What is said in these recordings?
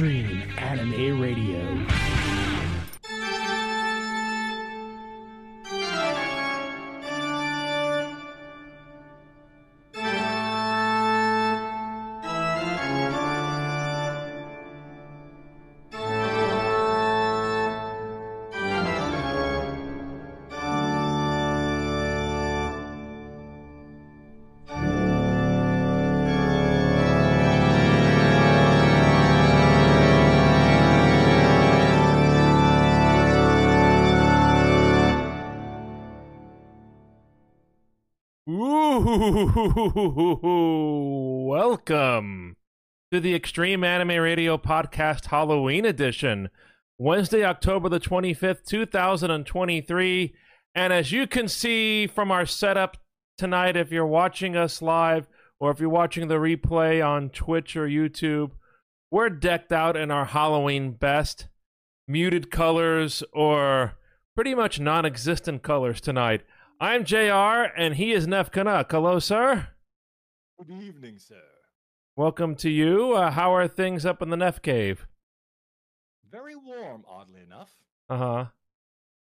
Anime Radio. welcome to the Extreme Anime Radio Podcast Halloween Edition, Wednesday, October the 25th, 2023. And as you can see from our setup tonight, if you're watching us live or if you're watching the replay on Twitch or YouTube, we're decked out in our Halloween best, muted colors or pretty much non existent colors tonight. I'm JR, and he is Nef Canuck. Hello, sir. Good evening, sir. Welcome to you. Uh, how are things up in the Nef Cave? Very warm, oddly enough. Uh huh.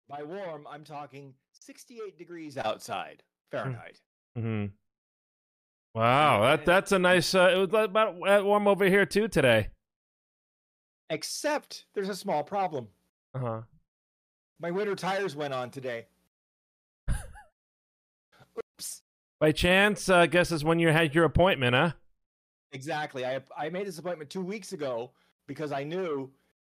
By warm, I'm talking 68 degrees outside Fahrenheit. hmm Wow, that that's a nice. Uh, it was about uh, warm over here too today. Except there's a small problem. Uh huh. My winter tires went on today. Oops. By chance, uh, I guess is when you had your appointment, huh? Exactly. I I made this appointment two weeks ago because I knew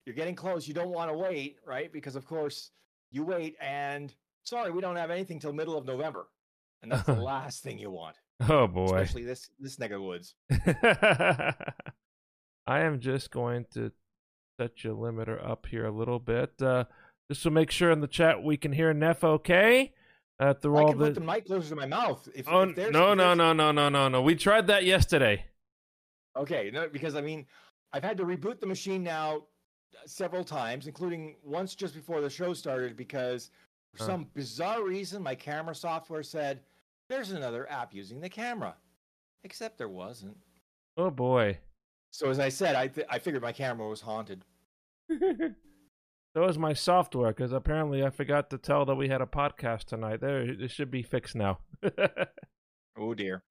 you're getting close. You don't want to wait, right? Because of course you wait, and sorry, we don't have anything till middle of November, and that's the last thing you want, Oh boy. especially this this neck of the woods. I am just going to set your limiter up here a little bit. Uh, just to make sure in the chat we can hear Nef okay. Uh, through I all can the put the mic closer to my mouth. If, Oh if there's, no no no no no no no! We tried that yesterday. Okay, no, because I mean, I've had to reboot the machine now several times, including once just before the show started, because for Huh. some bizarre reason, my camera software said there's another app using the camera, except there wasn't. Oh boy. So as I said, I th- I figured my camera was haunted. so is my software because apparently I forgot to tell that we had a podcast tonight. There, it should be fixed now. Oh dear.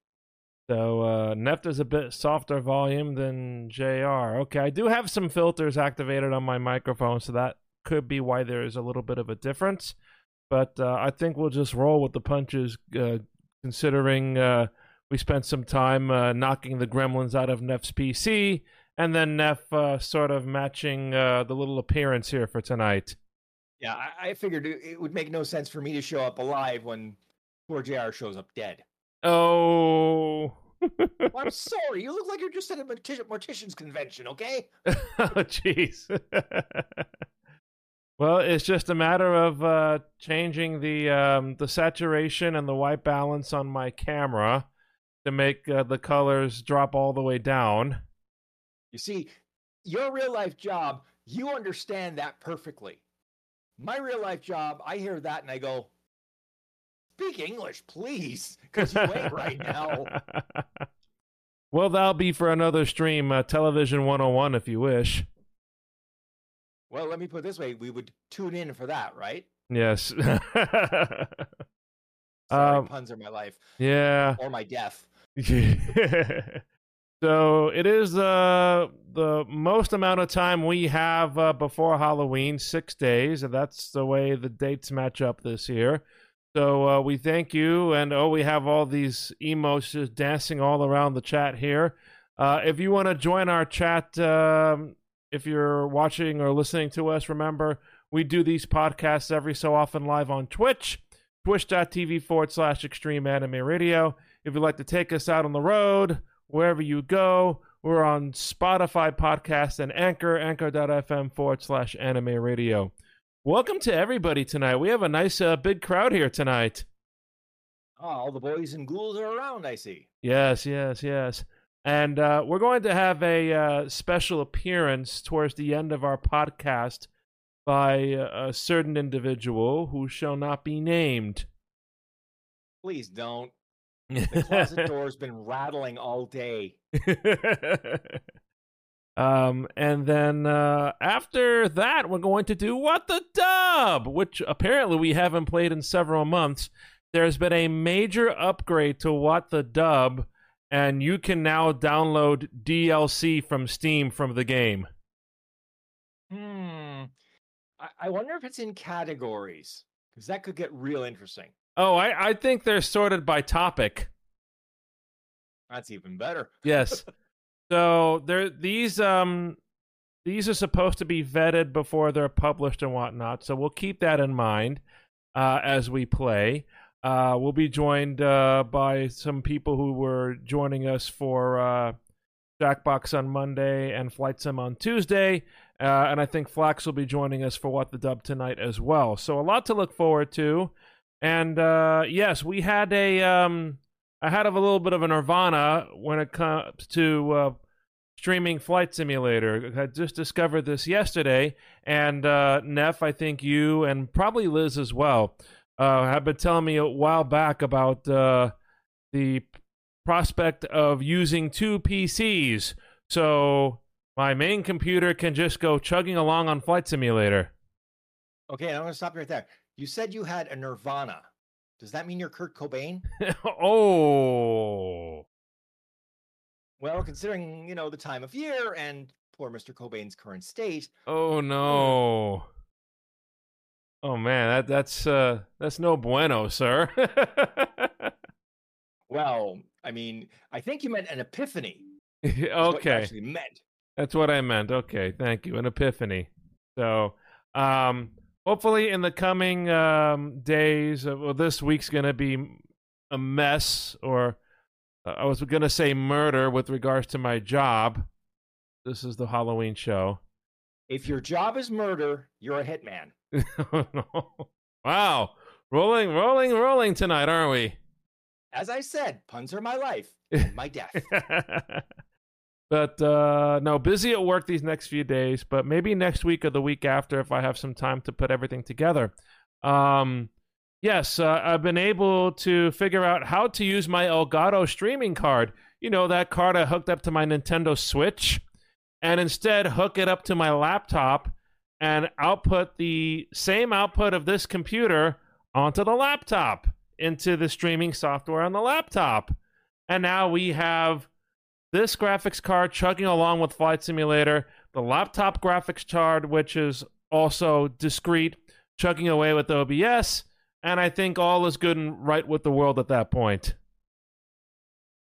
so uh, Nef is a bit softer volume than Jr. Okay, I do have some filters activated on my microphone, so that could be why there is a little bit of a difference. But uh, I think we'll just roll with the punches, uh, considering uh, we spent some time uh, knocking the gremlins out of Nef's PC, and then Nef uh, sort of matching uh, the little appearance here for tonight. Yeah, I, I figured it, would make no sense for me to show up alive when poor Jr. shows up dead. Oh. Well, I'm sorry, you look like you're just at a mortician, mortician's convention, okay? oh, jeez. well, it's just a matter of uh, changing the um, the saturation and the white balance on my camera to make uh, the colors drop all the way down. You see, your real life job, you understand that perfectly. My real life job, I hear that and I go, speak English, please, because you ain't right now. well, that'll be for another stream, uh, Television 101, if you wish. Well, let me put it this way we would tune in for that, right? Yes. Sorry, Um, puns are my life yeah. or my death. so it is uh, the most amount of time we have uh, before Halloween, six days, and that's the way the dates match up this year. So uh, we thank you, and oh, we have all these emos just dancing all around the chat here. Uh, if you want to join our chat, um, if you're watching or listening to us, remember we do these podcasts every so often live on Twitch, twitch.tv forward slash extreme anime radio. If you'd like to take us out on the road, wherever you go, we're on Spotify podcast and Anchor, anchor.fm forward slash anime radio. Welcome to everybody tonight. We have a nice uh, big crowd here tonight. Oh, all the boys and ghouls are around, I see. Yes, yes, yes. And uh, we're going to have a uh, special appearance towards the end of our podcast by a certain individual who shall not be named. Please don't. The closet door's been rattling all day. Um, and then uh, after that, we're going to do What the Dub, which apparently we haven't played in several months. There's been a major upgrade to What the Dub, and you can now download DLC from Steam from the game. Hmm. I, I wonder if it's in categories because that could get real interesting. Oh, I, I think they're sorted by topic. That's even better. Yes. so there these um these are supposed to be vetted before they're published and whatnot. So we'll keep that in mind uh, as we play. Uh, we'll be joined uh, by some people who were joining us for uh, Jackbox on Monday and Flight Sim on Tuesday. Uh, and I think Flax will be joining us for What the Dub tonight as well. So a lot to look forward to. And uh, yes, we had a um, I had a little bit of a nirvana when it comes to uh, streaming Flight Simulator. I just discovered this yesterday, and uh, Nef, I think you and probably Liz as well uh, have been telling me a while back about uh, the prospect of using two PCs. So my main computer can just go chugging along on Flight Simulator. Okay, I'm going to stop you right there. You said you had a Nirvana. Does that mean you're Kurt Cobain? oh. Well, considering, you know, the time of year and poor Mr. Cobain's current state. Oh no. Oh man, that that's uh that's no bueno, sir. well, I mean, I think you meant an epiphany. okay. actually meant. That's what I meant. Okay, thank you. An epiphany. So, um hopefully in the coming um days, uh, well this week's going to be a mess or uh, I was going to say murder with regards to my job. This is the Halloween show. If your job is murder, you're a hitman. wow. Rolling, rolling, rolling tonight, aren't we? As I said, puns are my life, and my death. but uh no, busy at work these next few days, but maybe next week or the week after if I have some time to put everything together. Um yes, uh, I've been able to figure out how to use my Elgato streaming card. You know, that card I hooked up to my Nintendo Switch and instead hook it up to my laptop and output the same output of this computer onto the laptop into the streaming software on the laptop. And now we have this graphics card chugging along with Flight Simulator, the laptop graphics card, which is also discrete, chugging away with OBS, and I think all is good and right with the world at that point.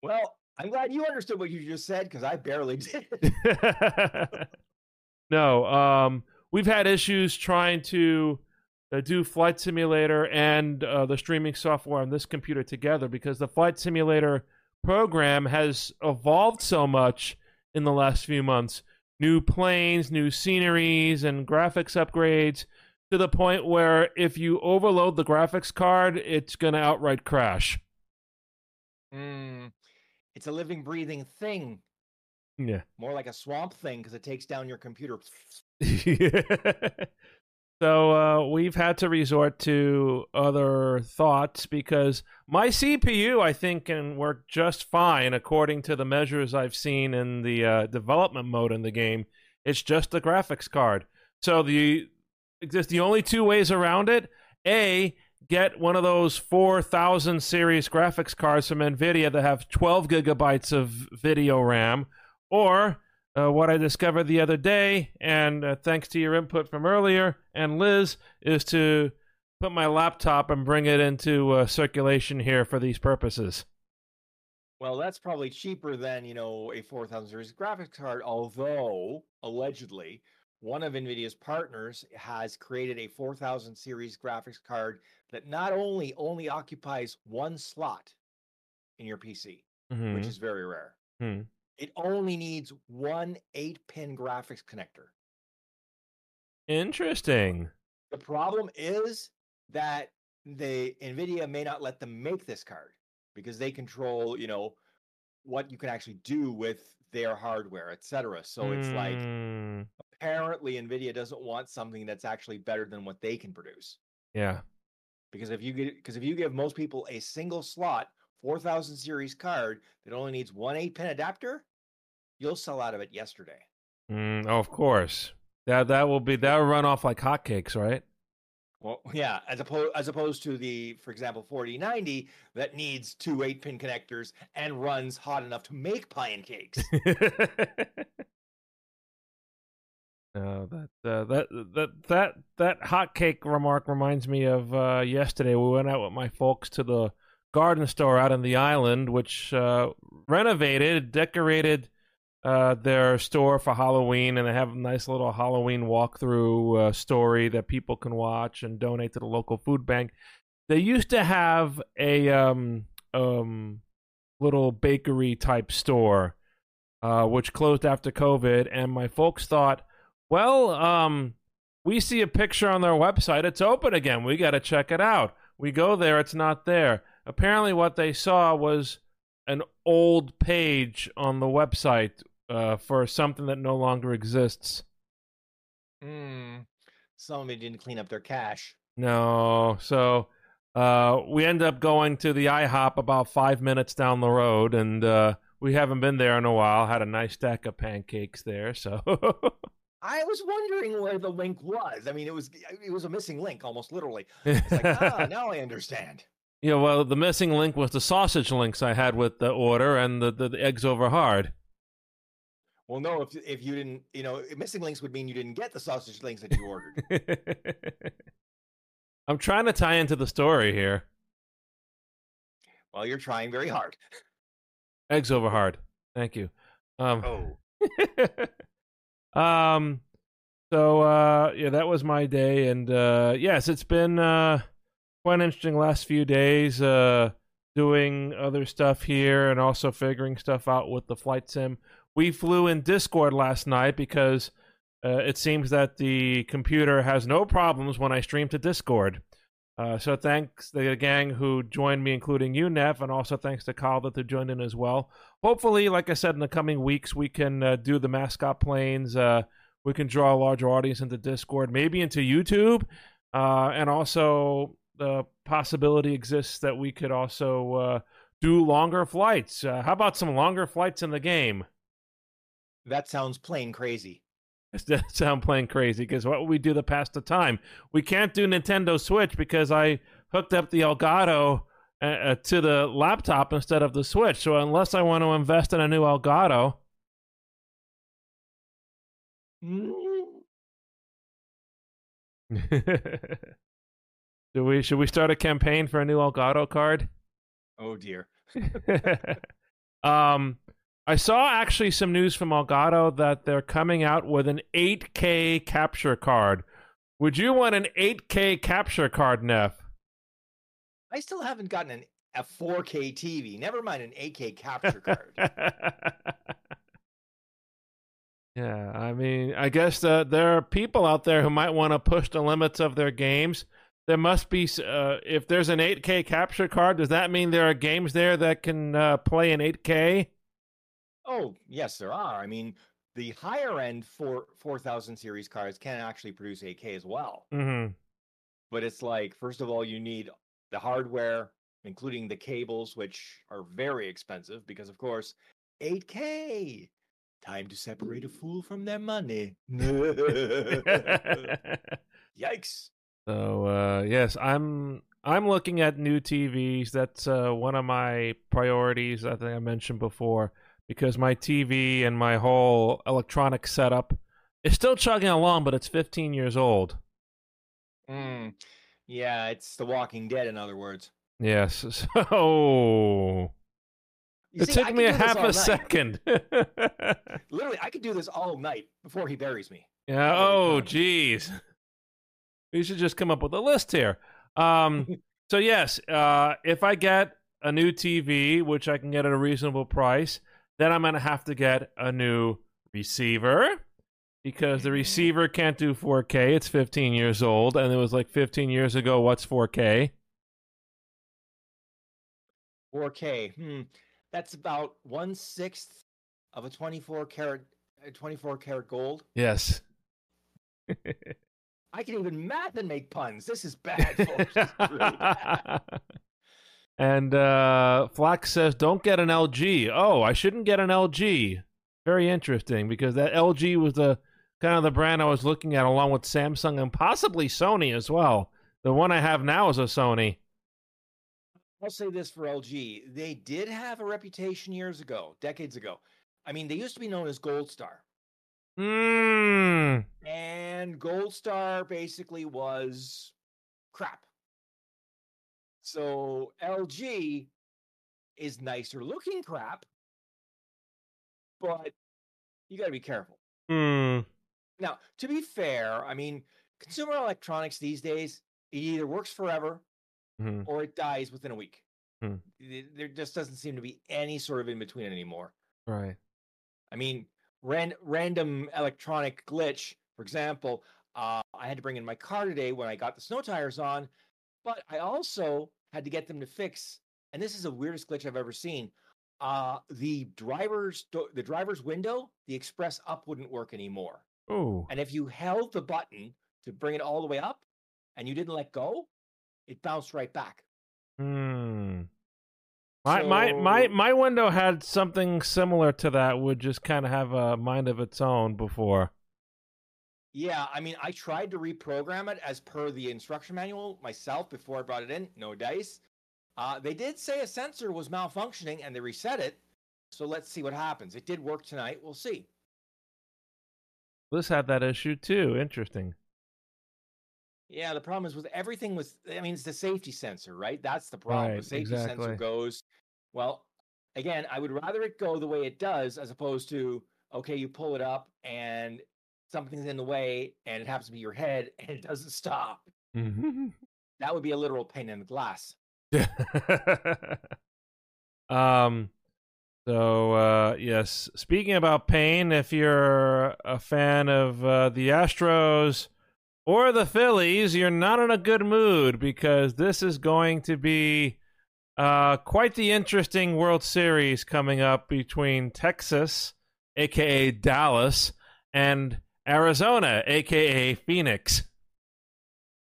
Well, I'm glad you understood what you just said because I barely did. no, um, we've had issues trying to uh, do Flight Simulator and uh, the streaming software on this computer together because the Flight Simulator program has evolved so much in the last few months. New planes, new sceneries, and graphics upgrades to the point where if you overload the graphics card, it's going to outright crash. Mm, it's a living, breathing thing. Yeah. More like a swamp thing because it takes down your computer. so uh, we've had to resort to other thoughts because my CPU, I think, can work just fine according to the measures I've seen in the uh, development mode in the game. It's just a graphics card. So the the only two ways around it. A, get one of those 4000 series graphics cards from Nvidia that have 12 gigabytes of video RAM, or uh, what I discovered the other day, and uh, thanks to your input from earlier and Liz, is to put my laptop and bring it into uh, circulation here for these purposes. Well, that's probably cheaper than you know a 4000 series graphics card, although allegedly one of NVIDIA's partners has created a 4000 series graphics card that not only only occupies one slot in your PC, mm-hmm. which is very rare. Mm-hmm. It only needs one 8-pin graphics connector. Interesting. The problem is that the NVIDIA may not let them make this card because they control, you know, what you can actually do with their hardware, etc. So mm. it's like hmm apparently Nvidia doesn't want something that's actually better than what they can produce. Yeah. Because if you get because if you give most people a single slot 4000 series card that only needs one 8 pin adapter, you'll sell out of it yesterday. Mm, oh, of course. That that will be that will run off like hotcakes, right? Well, yeah, as opposed as opposed to the, for example, 4090 that needs two eight pin connectors and runs hot enough to make pancakes. No, that uh, that that that that hotcake remark reminds me of uh, yesterday. We went out with my folks to the garden store out on the island, which uh, renovated, decorated uh, their store for Halloween, and they have a nice little Halloween walkthrough uh, story that people can watch and donate to the local food bank. They used to have a um, um, little bakery type store, uh, which closed after COVID, and my folks thought well, um, we see a picture on their website. It's open again. We got to check it out. We go there. It's not there. Apparently, what they saw was an old page on the website uh, for something that no longer exists. Hmm. Somebody didn't clean up their cache. No. So uh, we end up going to the IHOP about five minutes down the road, and uh, we haven't been there in a while. Had a nice stack of pancakes there. So. I was wondering where the link was. I mean, it was it was a missing link, almost literally. It's like, ah, now I understand. Yeah, well, the missing link was the sausage links I had with the order and the, the, the eggs over hard. Well, no, if if you didn't, you know, missing links would mean you didn't get the sausage links that you ordered. I'm trying to tie into the story here. Well, you're trying very hard. Eggs over hard. Thank you. Um, Oh, um so uh yeah that was my day and uh yes it's been uh quite an interesting last few days uh doing other stuff here and also figuring stuff out with the flight sim we flew in discord last night because uh, it seems that the computer has no problems when i stream to discord uh, so thanks to the gang who joined me, including you, Nef, and also thanks to Kyle that they joined in as well. Hopefully, like I said, in the coming weeks, we can uh, do the mascot planes. Uh, we can draw a larger audience into Discord, maybe into YouTube, uh, and also the possibility exists that we could also uh, do longer flights. Uh, how about some longer flights in the game? that sounds plain crazy. That sound plain crazy because what would we do to pass the time? We can't do Nintendo Switch because I hooked up the Elgato uh, uh, to the laptop instead of the Switch. So unless I want to invest in a new Elgato, do we should we start a campaign for a new Elgato card? Oh dear. um, I saw actually some news from Elgato that they're coming out with an 8K capture card. Would you want an 8K capture card, Nef? I still haven't gotten an, a 4K TV. Never mind an 8K capture card. yeah, I mean, I guess uh, there are people out there who might want to push the limits of their games. There must be, uh, if there's an 8K capture card, does that mean there are games there that can uh, play in 8K? oh, yes, there are. I mean, the higher end for 4000 series cards can actually produce 8K as well. Mm-hmm. But it's like, first of all, you need the hardware, including the cables, which are very expensive because, of course, 8K. Time to separate a fool from their money. Yikes. So uh, yes, I'm I'm looking at new TVs. That's uh, one of my priorities. I think I mentioned before because my TV and my whole electronic setup is still chugging along, but it's 15 years old. Mm. Yeah, it's The Walking Dead, in other words. Yes, so You it see, took me a half a night. second. Literally, I could do this all night before he buries me. yeah. Oh, fun. We should just come up with a list here. Um. so yes, uh, if I get a new TV, which I can get at a reasonable price, then I'm gonna have to get a new receiver because the Mhm. receiver can't do 4K. It's 15 years old, and it was like 15 years ago. What's 4K? 4K. Hmm. That's about one sixth of a 24 karat, uh, 24 karat gold. Yes. I can even math and make puns. This is bad, folks. This is really bad. and uh, Flax says, "Don't get an LG." Oh, I shouldn't get an LG. very interesting because that LG was the kind of the brand I was looking at along with Samsung and possibly Sony as well. The one I have now is a Sony. I'll say this for LG. They did have a reputation years ago, decades ago. I mean, they used to be known as Gold Star. Mm. And Gold Star basically was crap. So LG is nicer looking crap, but you got to be careful. Mm. Now, to be fair, I mean, consumer electronics these days, it either works forever Mhm. or it dies within a week. Th- There just doesn't seem to be any sort of in between anymore. Right. I mean, ran- random electronic glitch, for example, uh, I had to bring in my car today when I got the snow tires on, but I also had to get them to fix, and this is the weirdest glitch I've ever seen. Uh, the driver's do- the driver's window, the express up wouldn't work anymore. Oh. And if you held the button to bring it all the way up and you didn't let go, it bounced right back. Hmm. My my my my window had something similar to that. Would just kind of have a mind of its own before. Yeah, I mean, I tried to reprogram it as per the instruction manual myself before I brought it in. No dice. Uh, they did say a sensor was malfunctioning and they reset it. So let's see what happens. It did work tonight. We'll see. This had that issue too. Interesting. Yeah, the problem is with everything with I mean it's the safety sensor, right? That's the problem. Right, the safety exactly. sensor goes well, again, I would rather it go the way it does as opposed to okay, you pull it up and something's in the way and it happens to be your head and it doesn't stop. Mm-hmm. That would be a literal pain in the glass. um. So uh, yes, speaking about pain, if you're a fan of uh, the Astros or the Phillies, you're not in a good mood because this is going to be uh, quite the interesting World Series coming up between Texas, aka Dallas, and Arizona, aka Phoenix.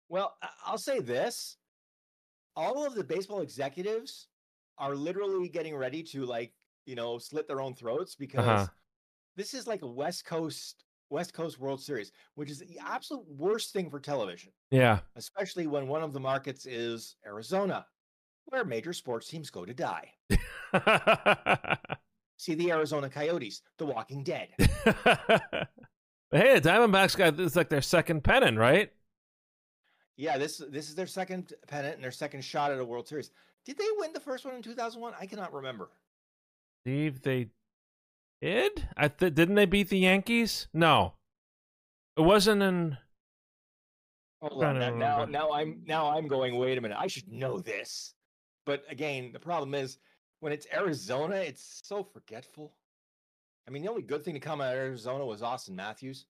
Well, I'll say this. All of the baseball executives are literally getting ready to like, you know, slit their own throats because Uh-huh. this is like a West Coast West Coast World Series, which is the absolute worst thing for television, Yeah. especially when one of the markets is Arizona, where major sports teams go to die. See the Arizona Coyotes, The Walking Dead. hey, the Diamondbacks got this is like their second pennant, right? Yeah, this this is their second pennant and their second shot at a World Series. Did they win the first one in 2001? I cannot remember. Steve, they did. I th- didn't they beat the Yankees? No, it wasn't in. Hold on. Now, now, now I'm now I'm going. Wait a minute. I should know this. But again, the problem is when it's Arizona, it's so forgetful. I mean, the only good thing to come out of Arizona was Auston Matthews.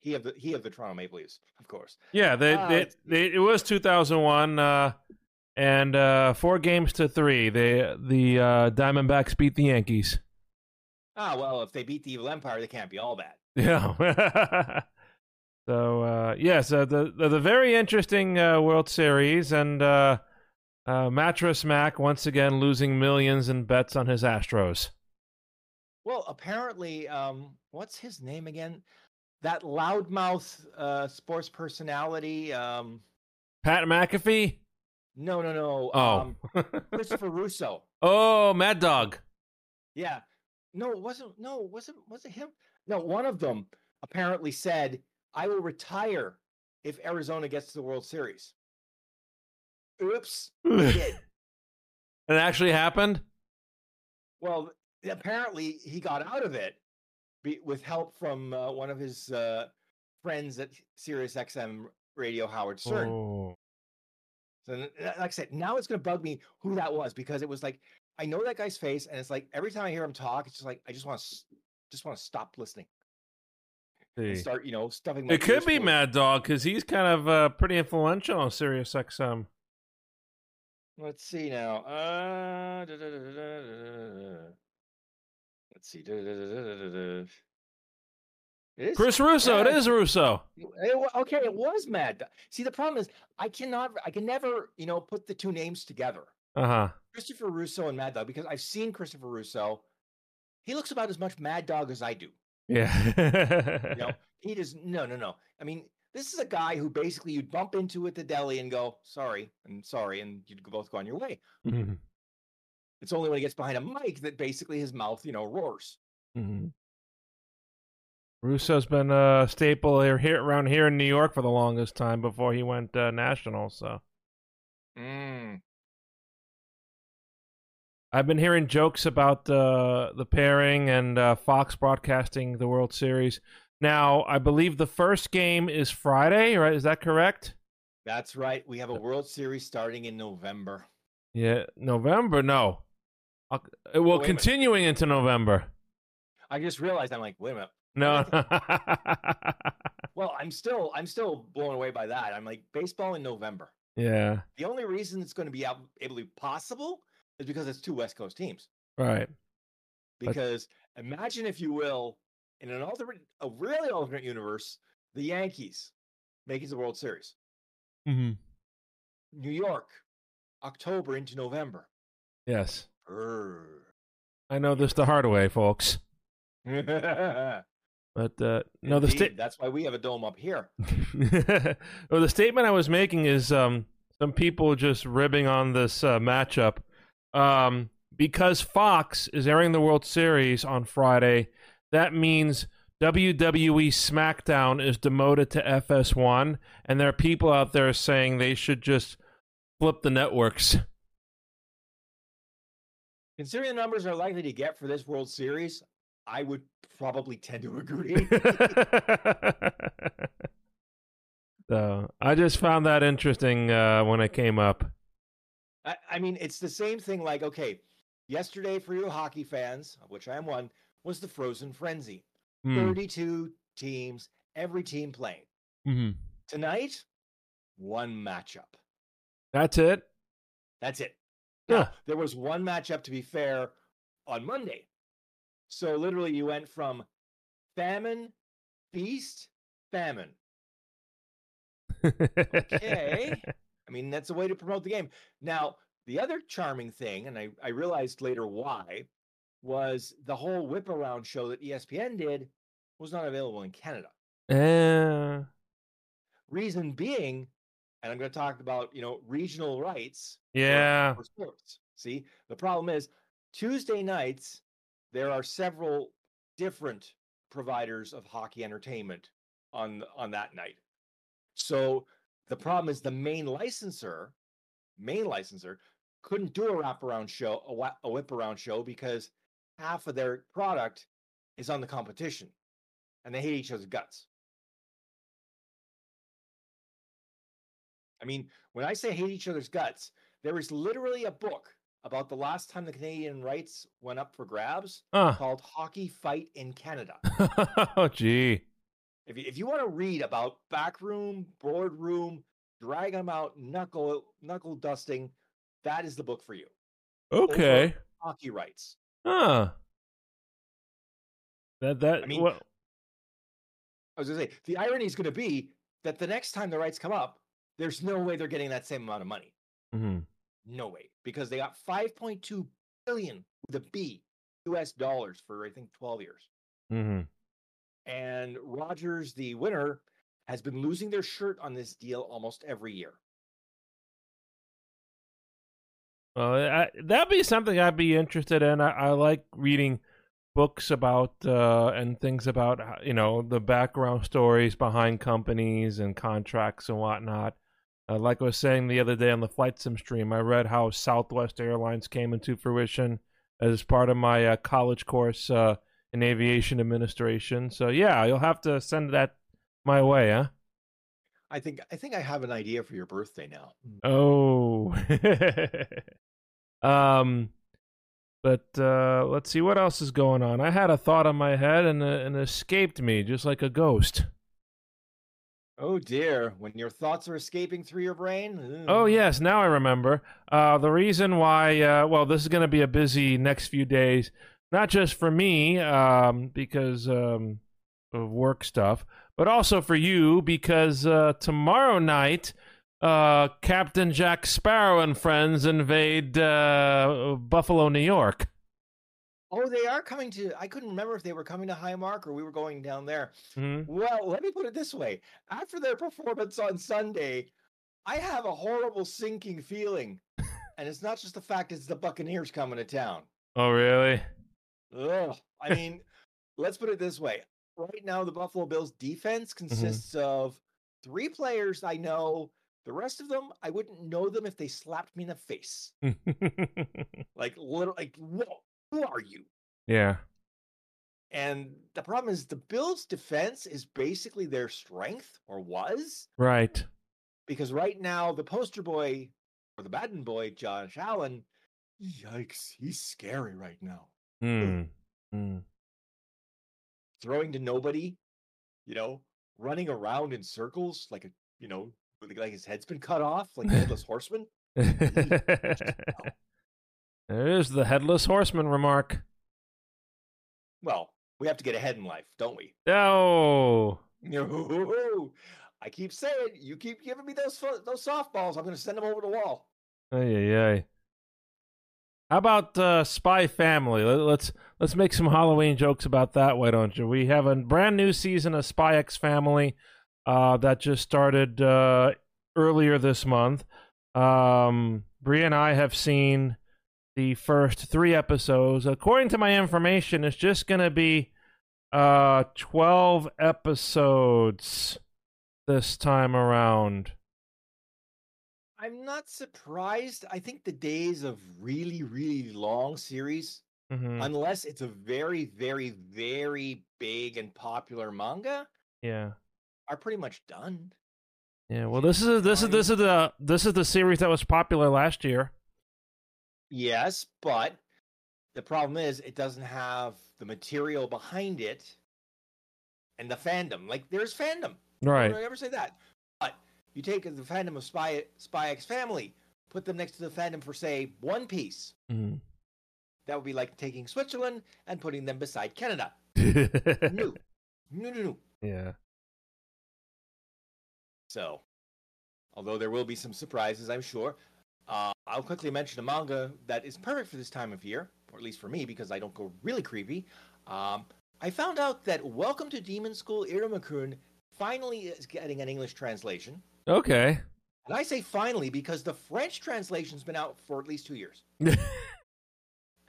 He of the he of the Toronto Maple Leafs, of course. Yeah, they, Ah, they, they it was 2001, uh, and uh, four games to three. They the uh, Diamondbacks beat the Yankees. Ah, well, if they beat the Evil Empire, they can't be all bad. Yeah. so uh, yes, uh, the, the the very interesting uh, World Series and uh, uh, Mattress Mac once again losing millions in bets on his Astros. Well, apparently, um, what's his name again? That loudmouth uh, sports personality. Um, Pat McAfee. no, no, no. Oh, Um, Christopher Russo. oh, Mad Dog. Yeah. No, it wasn't. No, was it? Was it him? No, one of them apparently said, "I will retire if Arizona gets to the World Series." Oops. it actually happened. Well, apparently he got out of it be, with help from uh, one of his uh, friends at Sirius XM Radio, Howard Stern. Oh. So, like I said, now it's going to bug me who that was because it was like I know that guy's face, and it's like every time I hear him talk, it's just like I just want to just want to stop listening and start, you know, stuffing. My It could be full Mad Dog because he's kind of uh, pretty influential on Sirius XM. Let's see now. Uh, da- da- da- da- da- da- da- da. Let's see. Da- da- da- da- da- da- da. It is Chris Russo. It yeah, is Russo. It, okay, it was Mad. Dog. See, the problem is I cannot, I can never, you know, put the two names together. Uh huh. Christopher Russo and Mad Dog because I've seen Christopher Russo. He looks about as much Mad Dog as I do. Yeah. You know, he does no, no, no. I mean, this is a guy who basically you'd bump into at the deli and go, "Sorry," and "Sorry," and you'd both go on your way. Mhm. It's only when he gets behind a mic that basically his mouth, you know, roars. Mhm. Russo's been a staple here, here around here in New York for the longest time before he went uh, national. So I've been hearing jokes about uh, the pairing and uh, Fox broadcasting the World Series. Now, I believe the first game is Friday, right? Is that correct? That's right. We have a World Series starting in November. Yeah, November. No, Oc- uh, well, minute. continuing into November. I just realized I'm like, wait a minute. No. Well, I'm still I'm still blown away by that. I'm like baseball in November. yeah. The only reason it's going to be ab- able to be possible is because it's two West Coast teams. Right. But- Because imagine, if you will, in an alternate, a really alternate universe, the Yankees making the World Series, Mm-hmm. New York, October into November. Yes. Brr. I know this the hard way, folks. But uh, no, the state. That's why we have a dome up here. well, the statement I was making is um, some people just ribbing on this uh, matchup um, because Fox is airing the World Series on Friday. That means WWE SmackDown is demoted to FS1, and there are people out there saying they should just flip the networks. Considering the numbers are likely to get for this World Series, I would probably tend to agree. so I just found that interesting uh, when it came up. I, I mean, it's the same thing. Like, okay, yesterday for you hockey fans, of which I am one, was the Frozen Frenzy. Hmm. 32 teams, every team playing. Mhm. Tonight, one matchup. That's it. That's it. Huh. Now, there was one matchup, to be fair, on Monday. So literally, you went from famine, feast, famine. Okay. I mean, that's a way to promote the game. Now, the other charming thing, and I, I realized later why, was the whole whip around show that ESPN did was not available in Canada. Eh, Reason being, and I'm going to talk about, you know, regional rights yeah. for sports. See, the problem is Tuesday nights, there are several different providers of hockey entertainment on on that night. So the problem is the main licensor, main licensor, couldn't do a wraparound show, a, wha- a whip around show because half of their product is on the competition, and they hate each other's guts. I mean, when I say hate each other's guts, there is literally a book about the last time the Canadian rights went up for grabs called Hockey Fight in Canada. oh, gee. If you, if you want to read about backroom, boardroom, drag them out, knuckle knuckle dusting, that is the book for you. Okay. Hockey rights. Huh. That that I mean- well, I was to say the irony is going to be that the next time the rights come up, there's no way they're getting that same amount of money. mhm. No way, because they got 5.2 billion a B U.S. dollars for I think 12 years. Mhm. And Rogers, the winner, has been losing their shirt on this deal almost every year. Well, I, that'd be something I'd be interested in. I, I like reading books about uh, and things about you know the background stories behind companies and contracts and whatnot. Uh, like I was saying the other day on the flight sim stream, I read how Southwest Airlines came into fruition as part of my uh, college course in aviation administration. So yeah, you'll have to send that my way, huh? I think I think I have an idea for your birthday now. Oh. um but uh let's see what else is going on. I had a thought in my head and uh, and it escaped me just like a ghost. Oh dear, when your thoughts are escaping through your brain. Oh yes, now I remember. Uh the reason why uh well this is going to be a busy next few days not just for me um because um of work stuff, but also for you because uh tomorrow night uh, Captain Jack Sparrow and friends invade uh, Buffalo, New York. Oh, they are coming to. I couldn't remember if they were coming to Highmark or we were going down there. Mhm. Well, let me put it this way: after their performance on Sunday, I have a horrible sinking feeling, and it's not just the fact it's the Buccaneers coming to town. Oh, really? Ugh. I mean, let's put it this way: right now, the Buffalo Bills defense mm-hmm. consists of three players I know. The rest of them, I wouldn't know them if they slapped me in the face. Like, little, like, whoa, who are you? yeah. And the problem is the Bills' defense is basically their strength, or was, Right. because right now the poster boy or the Madden boy, Josh Allen, yikes, he's scary right now. Mm. Mm. Throwing to nobody, you know, running around in circles like a, you know, with- like his head's been cut off, like the headless horseman. There's the headless horseman remark. Well, we have to get ahead in life, don't we? No. No, I keep saying, you keep giving me those those softballs. I'm going to send them over the wall. Ay, ay, ay. How about uh, Spy Family? Let, let's let's make some Halloween jokes about that. Why don't you? We have a brand new season of Spy X Family uh, that just started uh, earlier this month. Um, Bri and I have seen the first three episodes. According to my information, it's just going to be uh, twelve episodes this time around. I'm not surprised. I think the days of really, really long series, Mhm. unless it's a very, very, very big and popular manga, Yeah. are pretty much done. Yeah, well, this is this is this is the this is the series that was popular last year. Yes, but the problem is it doesn't have the material behind it and the fandom. Like there's fandom. Right. I never say that. You take the fandom of Spy Spy X Family, put them next to the fandom for say One Piece. Mhm. That would be like taking Switzerland and putting them beside Canada. no, No, no, no, Yeah. So, although there will be some surprises, I'm sure. Uh, I'll quickly mention a manga that is perfect for this time of year, or at least for me, because I don't go really creepy. Um, I found out that Welcome to Demon School Iruma-kun finally is getting an English translation. Okay. And I say finally because the French translation's been out for at least two years.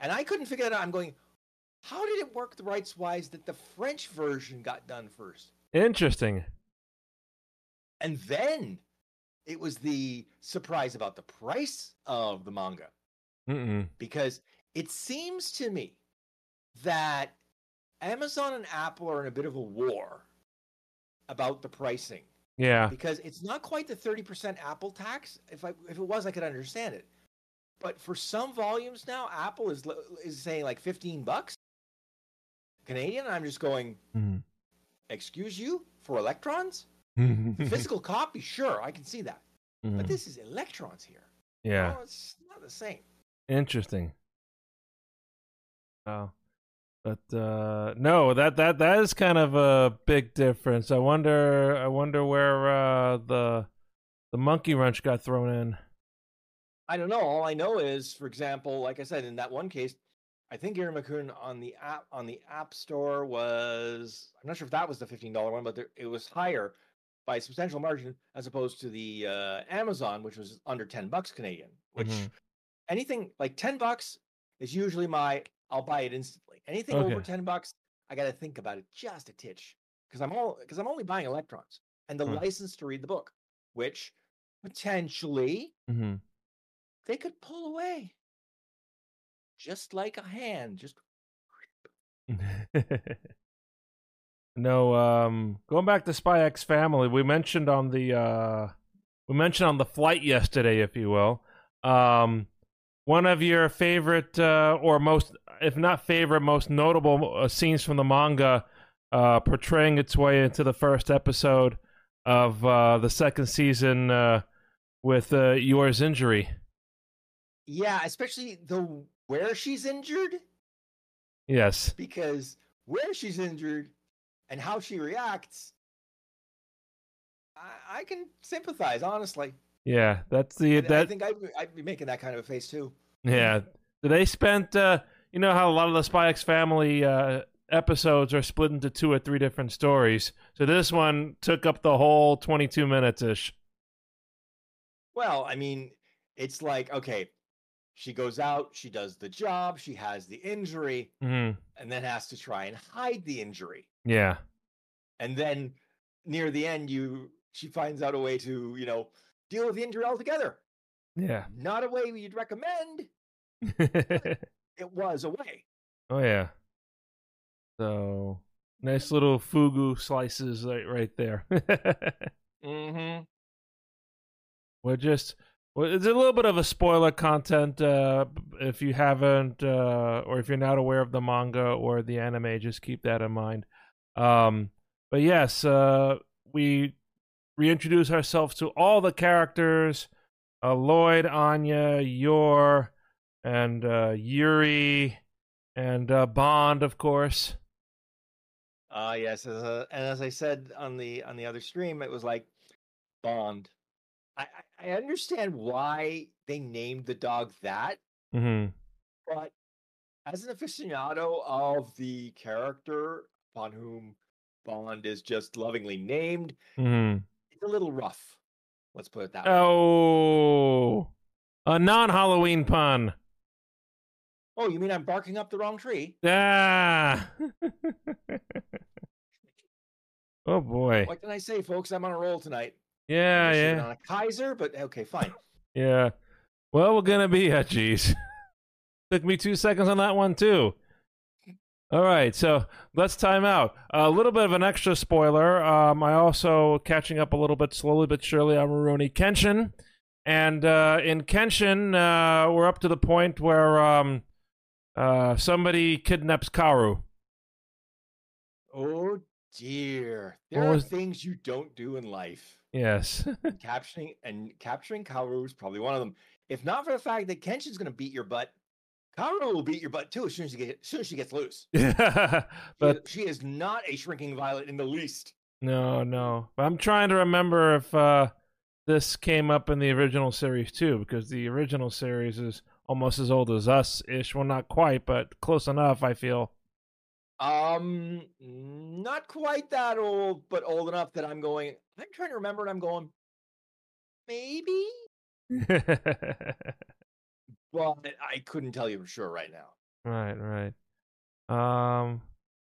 And I couldn't figure that out. I'm going, how did it work the rights wise that the French version got done first? Interesting. And then it was the surprise about the price of the manga Mm-mm. because it seems to me that Amazon and Apple are in a bit of a war about the pricing Yeah. because it's not quite the 30% Apple tax. If I if it was I could understand it. But for some volumes now Apple is is saying like 15 bucks Canadian and I'm just going Mm. excuse you for electrons? Physical copy, sure, I can see that. But Mhm. this is electrons here. Yeah. Oh, it's not the same. Interesting. Oh. But uh no, that that that is kind of a big difference. I wonder I wonder where uh the the monkey wrench got thrown in. I don't know. All I know is, for example, like I said, in that one case, I think Iruma-kun on the app on the App Store was I'm not sure if that was the fifteen dollar one, but there, it was higher by a substantial margin as opposed to the uh, Amazon, which was under ten bucks Canadian. Which Mhm. anything like ten bucks is usually my I'll buy it instantly. Anything over ten bucks, I got to think about it just a titch because I'm all because I'm only buying electrons and the Hmm. license to read the book, which potentially Mhm. they could pull away just like a hand just no, um going back to Spy X Family, we mentioned on the uh we mentioned on the flight yesterday, if you will. Um one of your favorite uh or most if not favorite, most notable uh, scenes from the manga uh portraying its way into the first episode of uh the second season uh with uh Yor's injury. yeah especially the where she's injured Yes. because where she's injured and how she reacts i, I can sympathize honestly Yeah, that's the I that think I'd, be- I'd be making that kind of a face too. yeah. They spent uh you know how a lot of the Spy X family uh episodes are split into two or three different stories. So this one took up the whole 22 minutes ish. Well, I mean, it's like okay, she goes out, she does the job, she has the injury, Mhm. and then has to try and hide the injury. Yeah. And then near the end, you she finds out a way to you know deal with the injury altogether. Yeah. Not a way we'd recommend. It was a way. oh yeah. So nice little fugu slices right right there. Mm-hmm. We're just well, it's a little bit of a spoiler content uh, if you haven't uh, or if you're not aware of the manga or the anime. Just keep that in mind. Um, but yes, uh, we reintroduce ourselves to all the characters: uh, Lloyd, Anya, Yor, and uh, Yuri, and uh, Bond, of course. Uh yes, as a, and as I said on the on the other stream, it was like Bond. I I understand why they named the dog that, hmm but as an aficionado of the character upon whom Bond is just lovingly named, hmm it's a little rough. Let's put it that way. Oh, a non-Halloween pun. Oh, you mean I'm barking up the wrong tree? Ah. oh boy. What can I say, folks? I'm on a roll tonight. Yeah, yeah, On a Kaiser, but okay, fine. yeah. Well, we're gonna be. Uh, geez, took me two seconds on that one too. All right, so let's time out. A little bit of an extra spoiler. Um, I also catching up a little bit slowly but surely on Rurouni Kenshin, and uh, in Kenshin, uh, we're up to the point where um, uh, somebody kidnaps Kaoru. Oh dear, there What are things you don't do in life. Yes. capturing and capturing Kaoru is probably one of them. If not for the fact that Kenshin's going to beat your butt, Kaoru will beat your butt too as soon as she get, as soon as she gets loose. but But she is not a shrinking violet in the least. no, no. But I'm trying to remember if uh, this came up in the original series too, because the original series is almost as old as us ish. Well, not quite, but close enough. I feel. Um, not quite that old, but old enough that I'm going. I'm trying to remember, and I'm going. Maybe, but I couldn't tell you for sure right now. right, right. Um,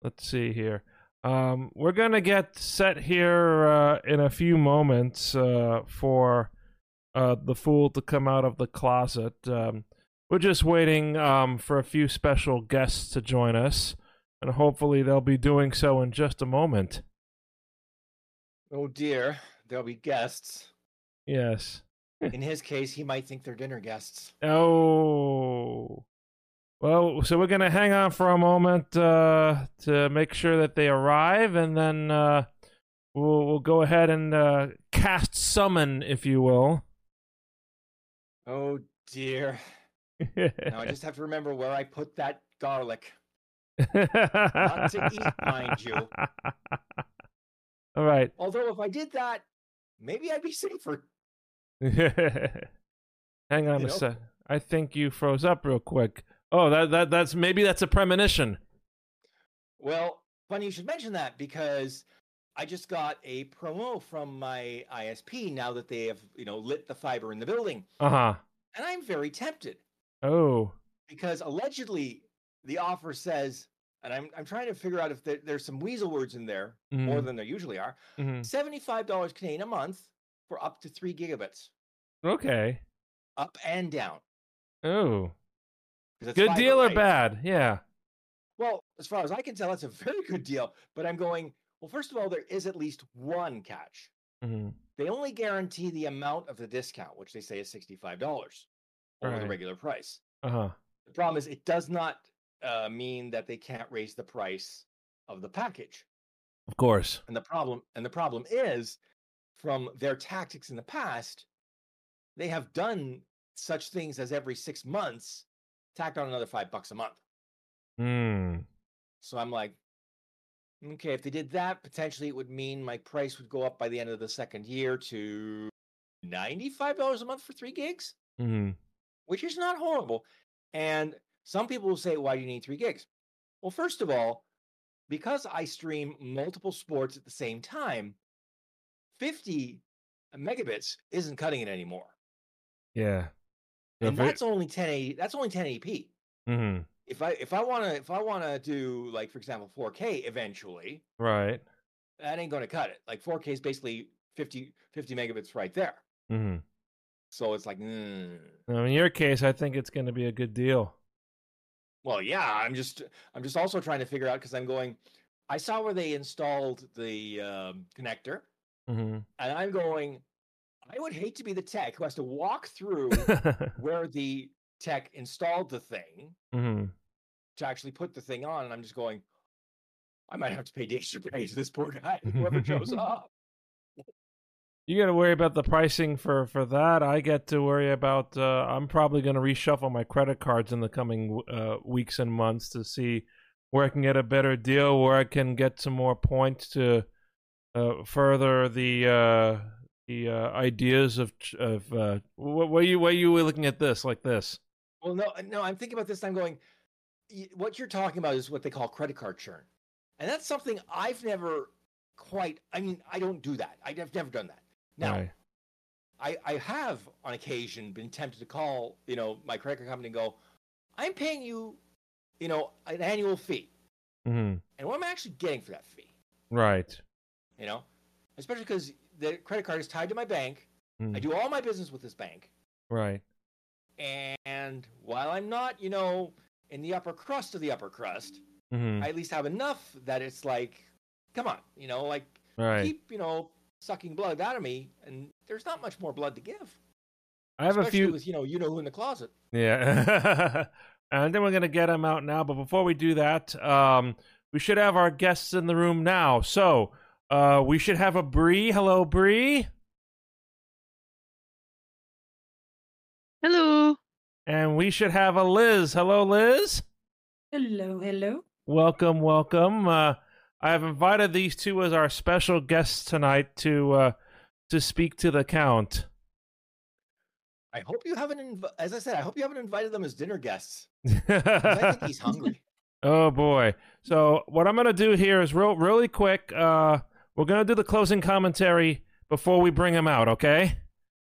let's see here. Um, we're gonna get set here uh, in a few moments uh, for uh, the fool to come out of the closet. Um, we're just waiting um, for a few special guests to join us, and hopefully they'll be doing so in just a moment. Oh dear, there'll be guests. Yes. In his case, he might think they're dinner guests. Oh. Well, so we're gonna hang on for a moment uh, to make sure that they arrive, and then uh, we'll we'll go ahead and uh, cast summon, if you will. Oh dear. Now I just have to remember where I put that garlic. Not to eat, mind you. All right. Although if I did that, maybe I'd be safer. hang on You a know? sec. I think you froze up real quick. Oh, that that that's maybe that's a premonition. Well, funny you should mention that because I just got a promo from my ISP now that they have, you know, lit the fiber in the building. Uh huh. And I'm very tempted Oh. because allegedly the offer says, and I'm I'm trying to figure out if there, there's some weasel words in there more Mhm, than there usually are. mhm. Seventy-five dollars Canadian a month for up to three gigabits, Okay. up and down. Oh. Good deal or bad? Yeah. Well, as far as I can tell, that's a very good deal. But I'm going, well, first of all, there is at least one catch. hmm They only guarantee the amount of the discount, which they say is $65 over the regular price. Uh huh. The problem is, it does not uh, mean that they can't raise the price of the package. Of course. And the problem, and the problem is, from their tactics in the past, they have done such things as every six months, tacked on another five bucks a month. Hmm. So I'm like, okay, if they did that, potentially it would mean my price would go up by the end of the second year to $95 a month for three gigs, hmm which is not horrible. And some people will say, why do you need three gigs? Well, first of all, because I stream multiple sports at the same time, 50 megabits isn't cutting it anymore. Yeah. And if it- that's only 1080 that's only 1080p. mhm. If I if I want to if I want to do like for example 4K eventually, Right. that ain't going to cut it. Like 4K is basically 50 50 megabits right there. hmm So it's like, mm. in your case, I think it's going to be a good deal. well, yeah. I'm just I'm just also trying to figure out because I'm going. I saw where they installed the um, connector, hmm and I'm going. I would hate to be the tech who has to walk through where the tech installed the thing hmm to actually put the thing on, and I'm just going. I might have to pay extra pay to this poor guy, whoever shows up. You got to worry about the pricing for for that. I get to worry about. Uh, I'm probably going to reshuffle my credit cards in the coming uh, weeks and months to see where I can get a better deal, where I can get some more points to uh, further the uh, the uh, ideas of of. Uh, what, what you what you were looking at this like this? Well, no, no. I'm thinking about this. I'm going. What you're talking about is what they call credit card churn, and that's something I've never quite. I mean, I don't do that. I've never done that. Now, Right. I, I have on occasion been tempted to call, you know, my credit card company and go, I'm paying you, you know, an annual fee. hmm And what am I actually getting for that fee? Right. You know, especially because the credit card is tied to my bank. Mm. I do all my business with this bank. Right. And while I'm not, you know, in the upper crust of the upper crust, hmm I at least have enough that it's like, come on, you know, like Right. keep, you know, sucking blood out of me. And there's not much more blood to give. I have a few. with, you know, you know who in the closet. Yeah. and then we're going to get him out now. But before we do that, um, we should have our guests in the room now. So uh, we should have a Bri. Hello, Bri. Hello. And we should have a Liz. Hello, Liz. Hello, hello. Welcome, welcome. Uh, I have invited these two as our special guests tonight to uh, to speak to the count. I hope you haven't, inv- as I said, I hope you haven't invited them as dinner guests. I think he's hungry. Oh boy. So what I'm gonna do here is real really quick. Uh we're gonna do the closing commentary before we bring him out, okay?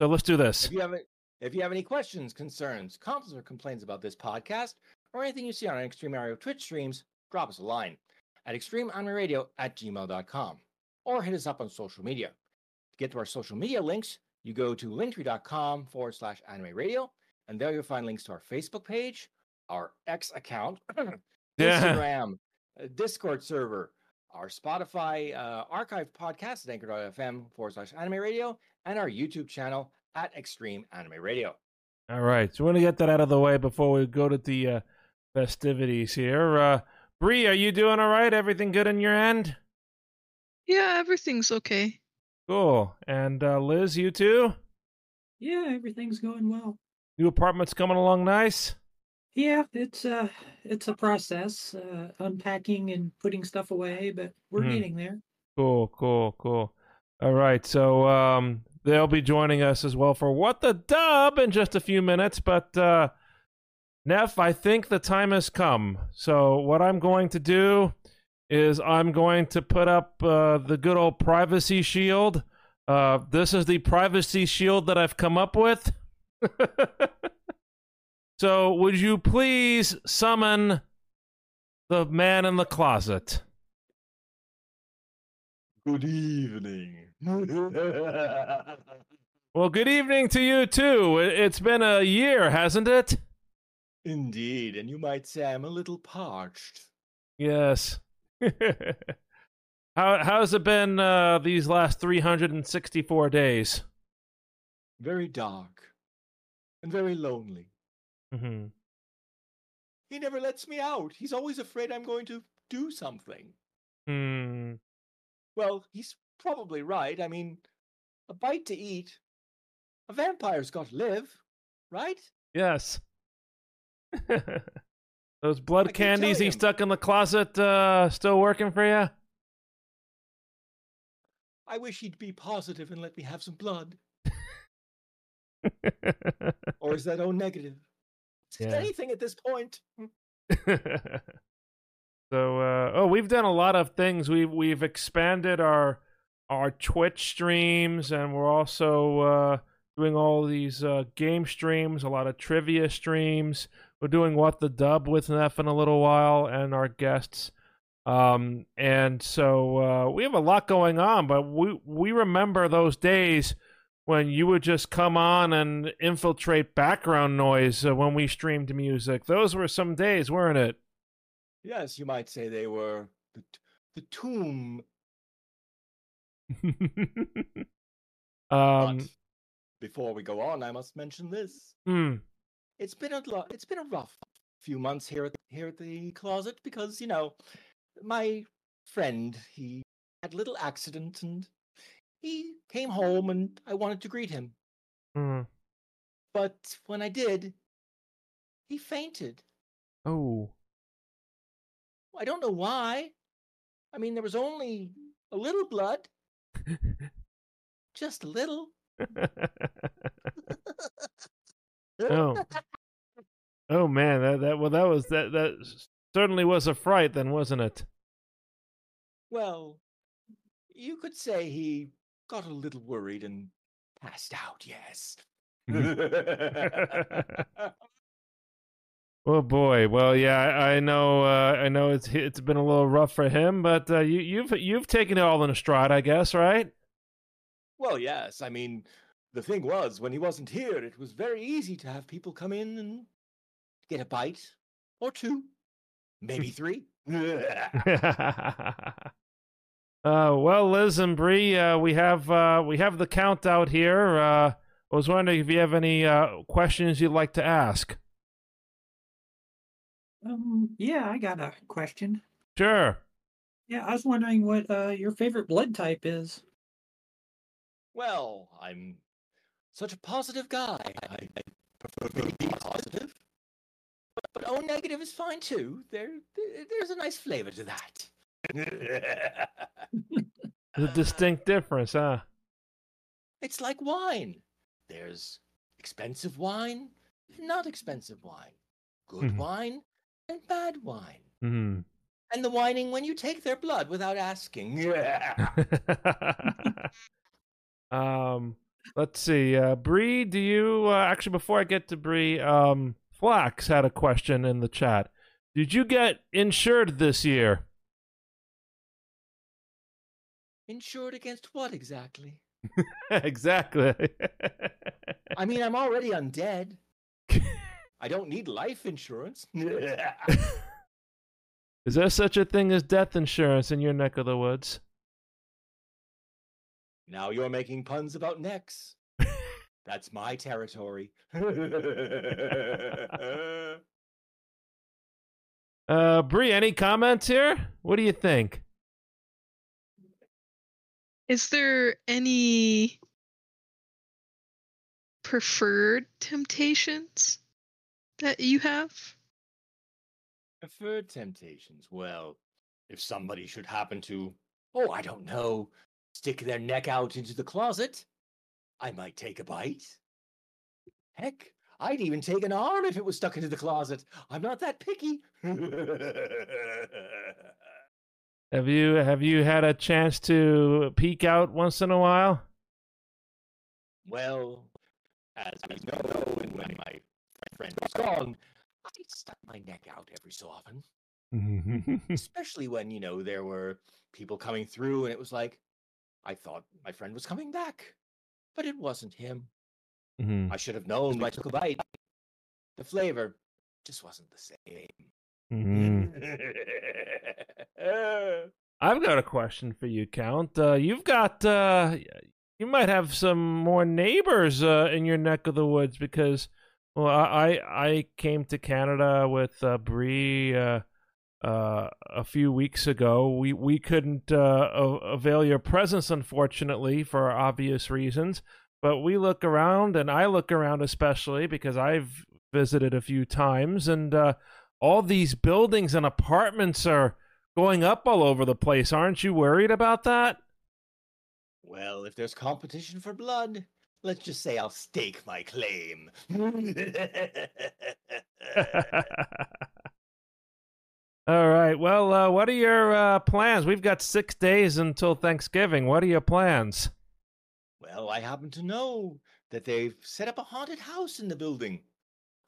So let's do this. If you have, if you have any questions, concerns, comments, or complaints about this podcast, or anything you see on our Extreme Mario Twitch streams, drop us a line at extremeanimeradio at gmail.com or hit us up on social media. To get to our social media links, you go to linktree.com forward slash anime radio, and there you'll find links to our Facebook page, our X account, Instagram, uh, Discord server, our Spotify uh, archive podcast at anchor.fm forward slash anime radio, and our YouTube channel at Extreme Anime Radio. All right. So we're gonna get that out of the way before we go to the uh, festivities here. Uh Bri, are you doing all right? Everything good on your end? Yeah, everything's okay. Cool. And uh, Liz, you too? Yeah, everything's going well. New apartment's coming along nice? Yeah, it's uh it's a process, uh unpacking and putting stuff away, but we're Mhm. getting there. Cool, cool, cool. All right, so um, they'll be joining us as well for What the Dub in just a few minutes. But uh, Nef, I think the time has come. So what I'm going to do is I'm going to put up uh, the good old privacy shield. Uh, this is the privacy shield that I've come up with. so would you please summon the man in the closet? Good evening. Well, good evening to you too. It- It's been a year, hasn't it? Indeed, and you might say I'm a little parched. Yes. How how's it been uh, these last 364 days? Very dark and very lonely. Hmm He never lets me out. He's always afraid I'm going to do something. Hmm. Well, he's probably right. I mean, a bite to eat. A vampire's got to live, right? Yes. Those blood I candies he stuck in the closet uh, still working for you? I wish he'd be positive and let me have some blood. or is that O negative? Yeah. anything at this point. so uh, oh we've done a lot of things we've we've expanded our our twitch streams and we're also uh, doing all these uh, game streams a lot of trivia streams we're doing what the dub with Nef in a little while and our guests um, and so uh, we have a lot going on but we we remember those days when you would just come on and infiltrate background noise uh, when we streamed music those were some days weren't it Yes, you might say they were the, t- the tomb. um, but before we go on, I must mention this. hmm, It's been a lo- it's been a rough few months here at here at the closet because you know my friend he had a little accident and he came home and I wanted to greet him, hmm. but when I did, he fainted. Oh. I don't know why. I mean, there was only a little blood, just a little. oh. Oh man, that that well that was that that certainly was a fright then, wasn't it? Well, you could say he got a little worried and passed out, yes. Oh boy. Well, yeah, I, I know. Uh, I know it's it's been a little rough for him, but uh, you, you've you've taken it all in a stride, I guess, right? well, yes. I mean, the thing was, when he wasn't here, it was very easy to have people come in and get a bite or two, maybe three. Uh, well, Liz and Bri, uh, we have uh, we have the count out here. Uh, I was wondering if you have any uh, questions you'd like to ask. Um, yeah, I got a question. Sure. Yeah, I was wondering what uh, your favorite blood type is. well, I'm such a positive guy. I, I prefer to be positive. But, but O negative is fine too. There, there- there's a nice flavor to that. The distinct difference, huh? It's like wine. There's expensive wine, not expensive wine, good Mhm. wine, and bad wine. Hmm. And the whining when you take their blood without asking. um, let's see. Uh, Bri, do you uh, actually before I get to Bri, um, Flax had a question in the chat. Did you get insured this year? Insured against what exactly? exactly. I mean, I'm already undead. I don't need life insurance. Is there such a thing as death insurance in your neck of the woods? now you're making puns about necks. That's my territory. Uh, Bri, any comments here? What do you think? Is there any preferred temptations that you have? Preferred temptations. Well, if somebody should happen to, oh, I don't know, stick their neck out into the closet, I might take a bite. Heck, I'd even take an arm if it was stuck into the closet. I'm not that picky. Have you have you had a chance to peek out once in a while? well, as we know, and when my friend was gone, I stuck my neck out every so often. especially when you know there were people coming through and it was like i thought my friend was coming back but it wasn't him Mhm. i should have known i took a bite the flavor just wasn't the same Mhm. I've got a question for you, Count. Uh, you've got uh, you might have some more neighbors uh, in your neck of the woods because well, I I I came to Canada with uh, Bri uh, uh, a few weeks ago. We we couldn't uh, avail your presence, unfortunately, for obvious reasons. But we look around, and I look around especially because I've visited a few times, and uh, all these buildings and apartments are going up all over the place. Aren't you worried about that? well if there's competition for blood let's just say I'll stake my claim. All right. Well, uh, what are your uh, plans? We've got six days until Thanksgiving. What are your plans? well, I happen to know that they've set up a haunted house in the building.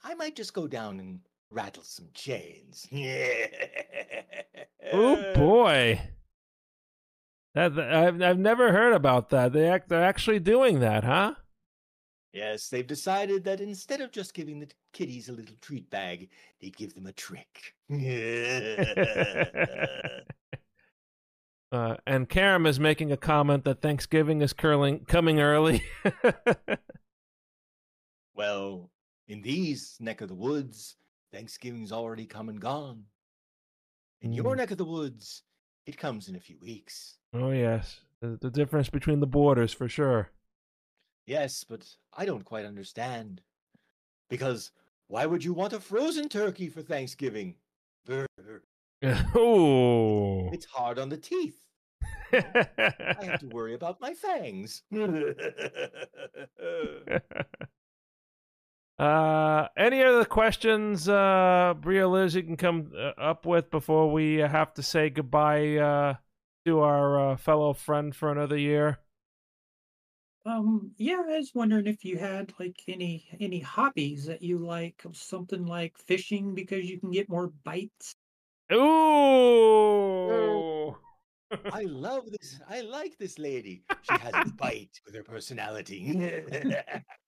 I might just go down and rattle some chains. Oh boy, that that- I've I've never heard about that. They act, they're actually doing that, huh? Yes, they've decided that instead of just giving the kiddies a little treat bag, they give them a trick. uh, and Karam is making a comment that Thanksgiving is curling coming early. well, in these neck of the woods, Thanksgiving's already come and gone. In your Mm. neck of the woods, it comes in a few weeks. oh yes, the, the difference between the borders for sure. Yes, but I don't quite understand. Because why would you want a frozen turkey for Thanksgiving? Brr, Ooh. It's hard on the teeth. I have to worry about my fangs. uh, any other questions, uh, Bria Liz, you can come uh, up with before we uh, have to say goodbye uh, to our uh, fellow friend for another year? Um, yeah, I was wondering if you had like any any hobbies that you like, something like fishing because you can get more bites. Ooh. I love this. I like this lady. She has a bite with her personality.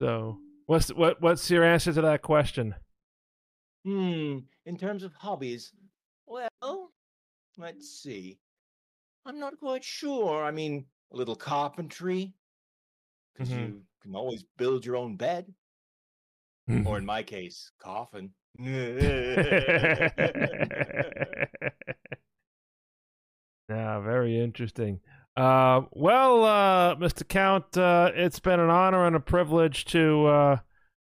so, what's what what's your answer to that question? hmm. In terms of hobbies, well, let's see. I'm not quite sure. I mean, a little carpentry, because Mhm. you can always build your own bed, or in my case, coffin. yeah, very interesting. Uh, well, uh, Mr. Count, uh, it's been an honor and a privilege to uh,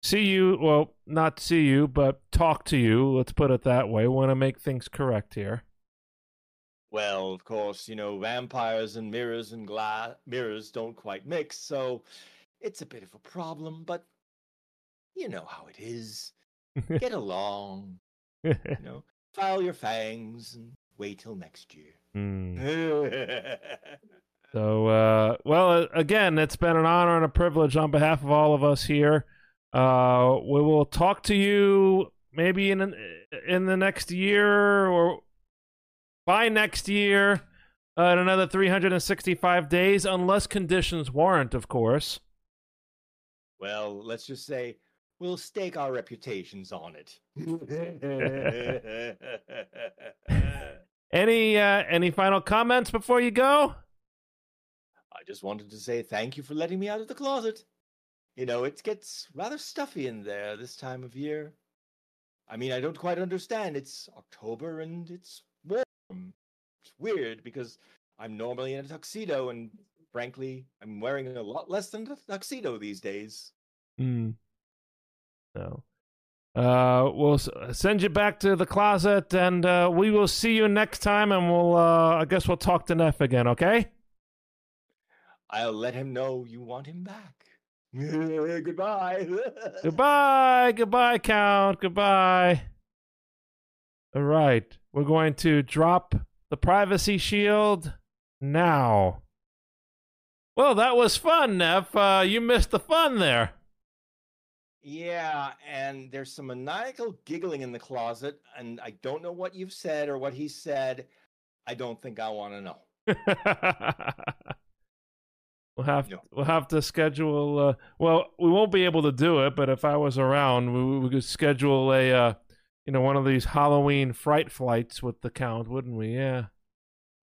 see you. Well, not see you, but talk to you. Let's put it that way. We want to make things correct here. Well, of course, you know, vampires and mirrors and glass mirrors don't quite mix, so it's a bit of a problem, but you know how it is. Get along, you know, file your fangs and wait till next year. Hmm. So, uh, well, uh, again, it's been an honor and a privilege on behalf of all of us here. Uh, we will talk to you maybe in an, in the next year or by next year uh, in another 365 days, unless conditions warrant, of course. well, let's just say we'll stake our reputations on it. Any uh, any final comments before you go? I just wanted to say thank you for letting me out of the closet. You know, it gets rather stuffy in there this time of year. I mean, I don't quite understand. It's October and it's warm. It's weird because I'm normally in a tuxedo and frankly, I'm wearing a lot less than a tuxedo these days. Hmm. No. Uh, we'll send you back to the closet, and uh, we will see you next time. And we'll, uh, I guess, we'll talk to Nef again. Okay? I'll let him know you want him back. Goodbye. Goodbye, goodbye, Count. Goodbye. All right, we're going to drop the privacy shield now. Well, that was fun, Nef. Uh, you missed the fun there. Yeah, and there's some maniacal giggling in the closet, and I don't know what you've said or what he said. I don't think I want to know. we'll have No. we'll have to schedule. Uh, well, we won't be able to do it, but if I was around, we, we could schedule a uh, you know one of these Halloween fright flights with the count, wouldn't we? Yeah,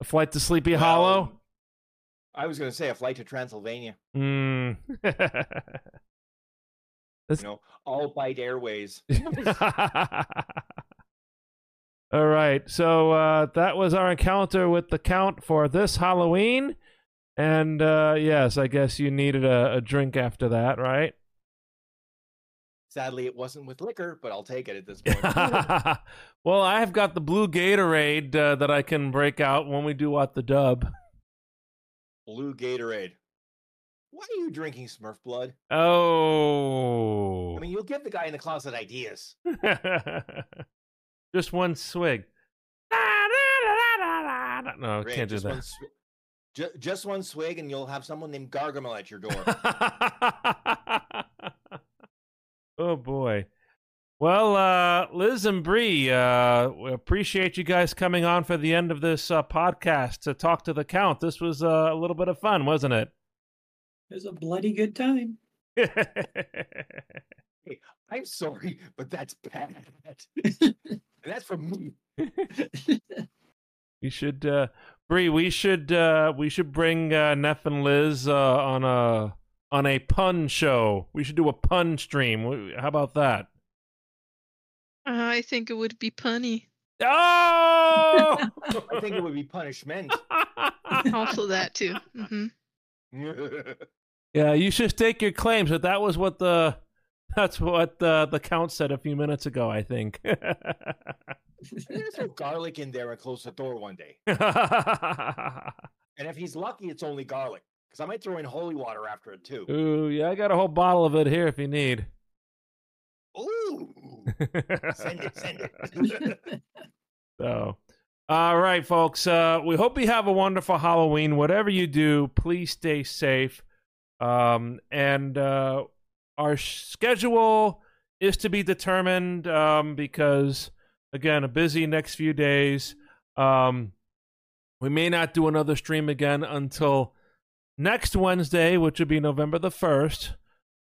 a flight to Sleepy Hollow. I was going to say a flight to Transylvania. Mm. You know, all Bite Airways. All right. So uh, that was our encounter with the Count for this Halloween. And uh, yes, I guess you needed a, a drink after that, right? Sadly, it wasn't with liquor, but I'll take it at this point. well, I have got the blue Gatorade uh, that I can break out when we do what the dub. Blue Gatorade. Why are you drinking Smurf blood? Oh. I mean, you'll give the guy in the closet ideas. Just one swig. No, Ray, can't do that. One sw- ju- just one swig, and you'll have someone named Gargamel at your door. oh boy. Well, uh, Liz and Bri, uh, we appreciate you guys coming on for the end of this uh, podcast to talk to the count. This was uh, a little bit of fun, wasn't it? It was a bloody good time. I'm sorry, but that's bad. that's from me. you should, uh, Bri. We should, uh, we should bring uh, Nef and Liz uh, on a on a pun show. We should do a pun stream. How about that? Uh, I think it would be punny. Oh! I think it would be punishment. Also that too. hmm Yeah, you should stake your claims that that was what the that's what the the count said a few minutes ago. I think. Gonna throw garlic in there and close the door one day. And if he's lucky, it's only garlic. Because I might throw in holy water after it too. Ooh, yeah, I got a whole bottle of it here if you need. Ooh. Send it, send it. so, all right, folks. Uh, we hope you have a wonderful Halloween. Whatever you do, please stay safe. Um, and uh, our schedule is to be determined um, because, again, a busy next few days. Um, we may not do another stream again until next Wednesday, which would be November the 1st.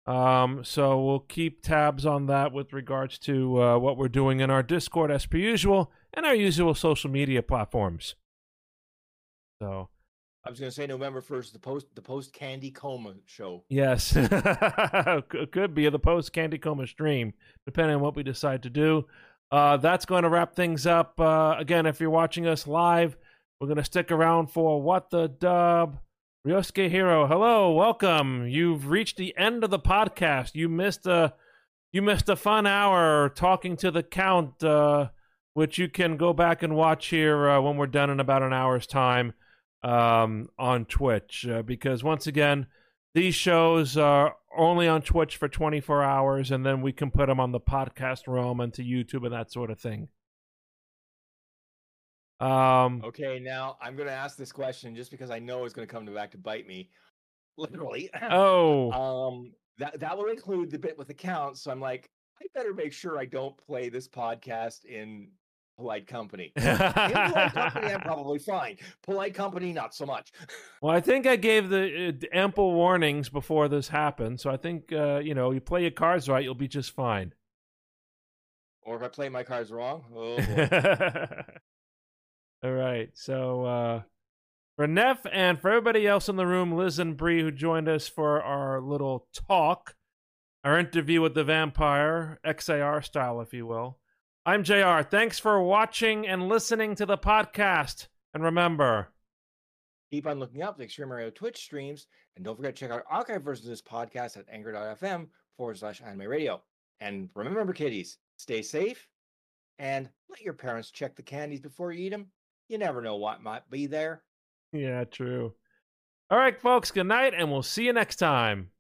Um, so we'll keep tabs on that with regards to uh, what we're doing in our Discord as per usual and our usual social media platforms. So I was gonna say November first, the post the post candy coma show. yes, could be the post Candy Coma stream, depending on what we decide to do. Uh, that's going to wrap things up. Uh, again, if you're watching us live, we're going to stick around for what the dub. Ryosuke Hero, hello, welcome. You've reached the end of the podcast. You missed a you missed a fun hour talking to the count, uh, which you can go back and watch here uh, when we're done in about an hour's time um, on Twitch. Uh, because once again, these shows are only on Twitch for 24 hours, and then we can put them on the podcast realm and to YouTube and that sort of thing. Um, Okay, now I'm gonna ask this question just because I know it's gonna come back to bite me. Literally. oh, Um that that will include the bit with the count. So I'm like, I better make sure I don't play this podcast in polite company. Polite company, I'm probably fine. Polite company, not so much. Well, I think I gave the uh, ample warnings before this happened, so I think uh, you know you play your cards right, you'll be just fine. Or if I play my cards wrong, oh. All right, so uh, for Nef and for everybody else in the room, Liz and Bri who joined us for our little talk, our interview with the vampire, XAR style, if you will. I'm JR Thanks for watching and listening to the podcast, and remember. keep on looking up the Extreme Mario Twitch streams, and don't forget to check out archive versions of this podcast at anchor.fm forward slash anime radio. And remember, kiddies, stay safe and let your parents check the candies before you eat them. You never know what might be there. Yeah, true. All right, folks, good night, and we'll see you next time.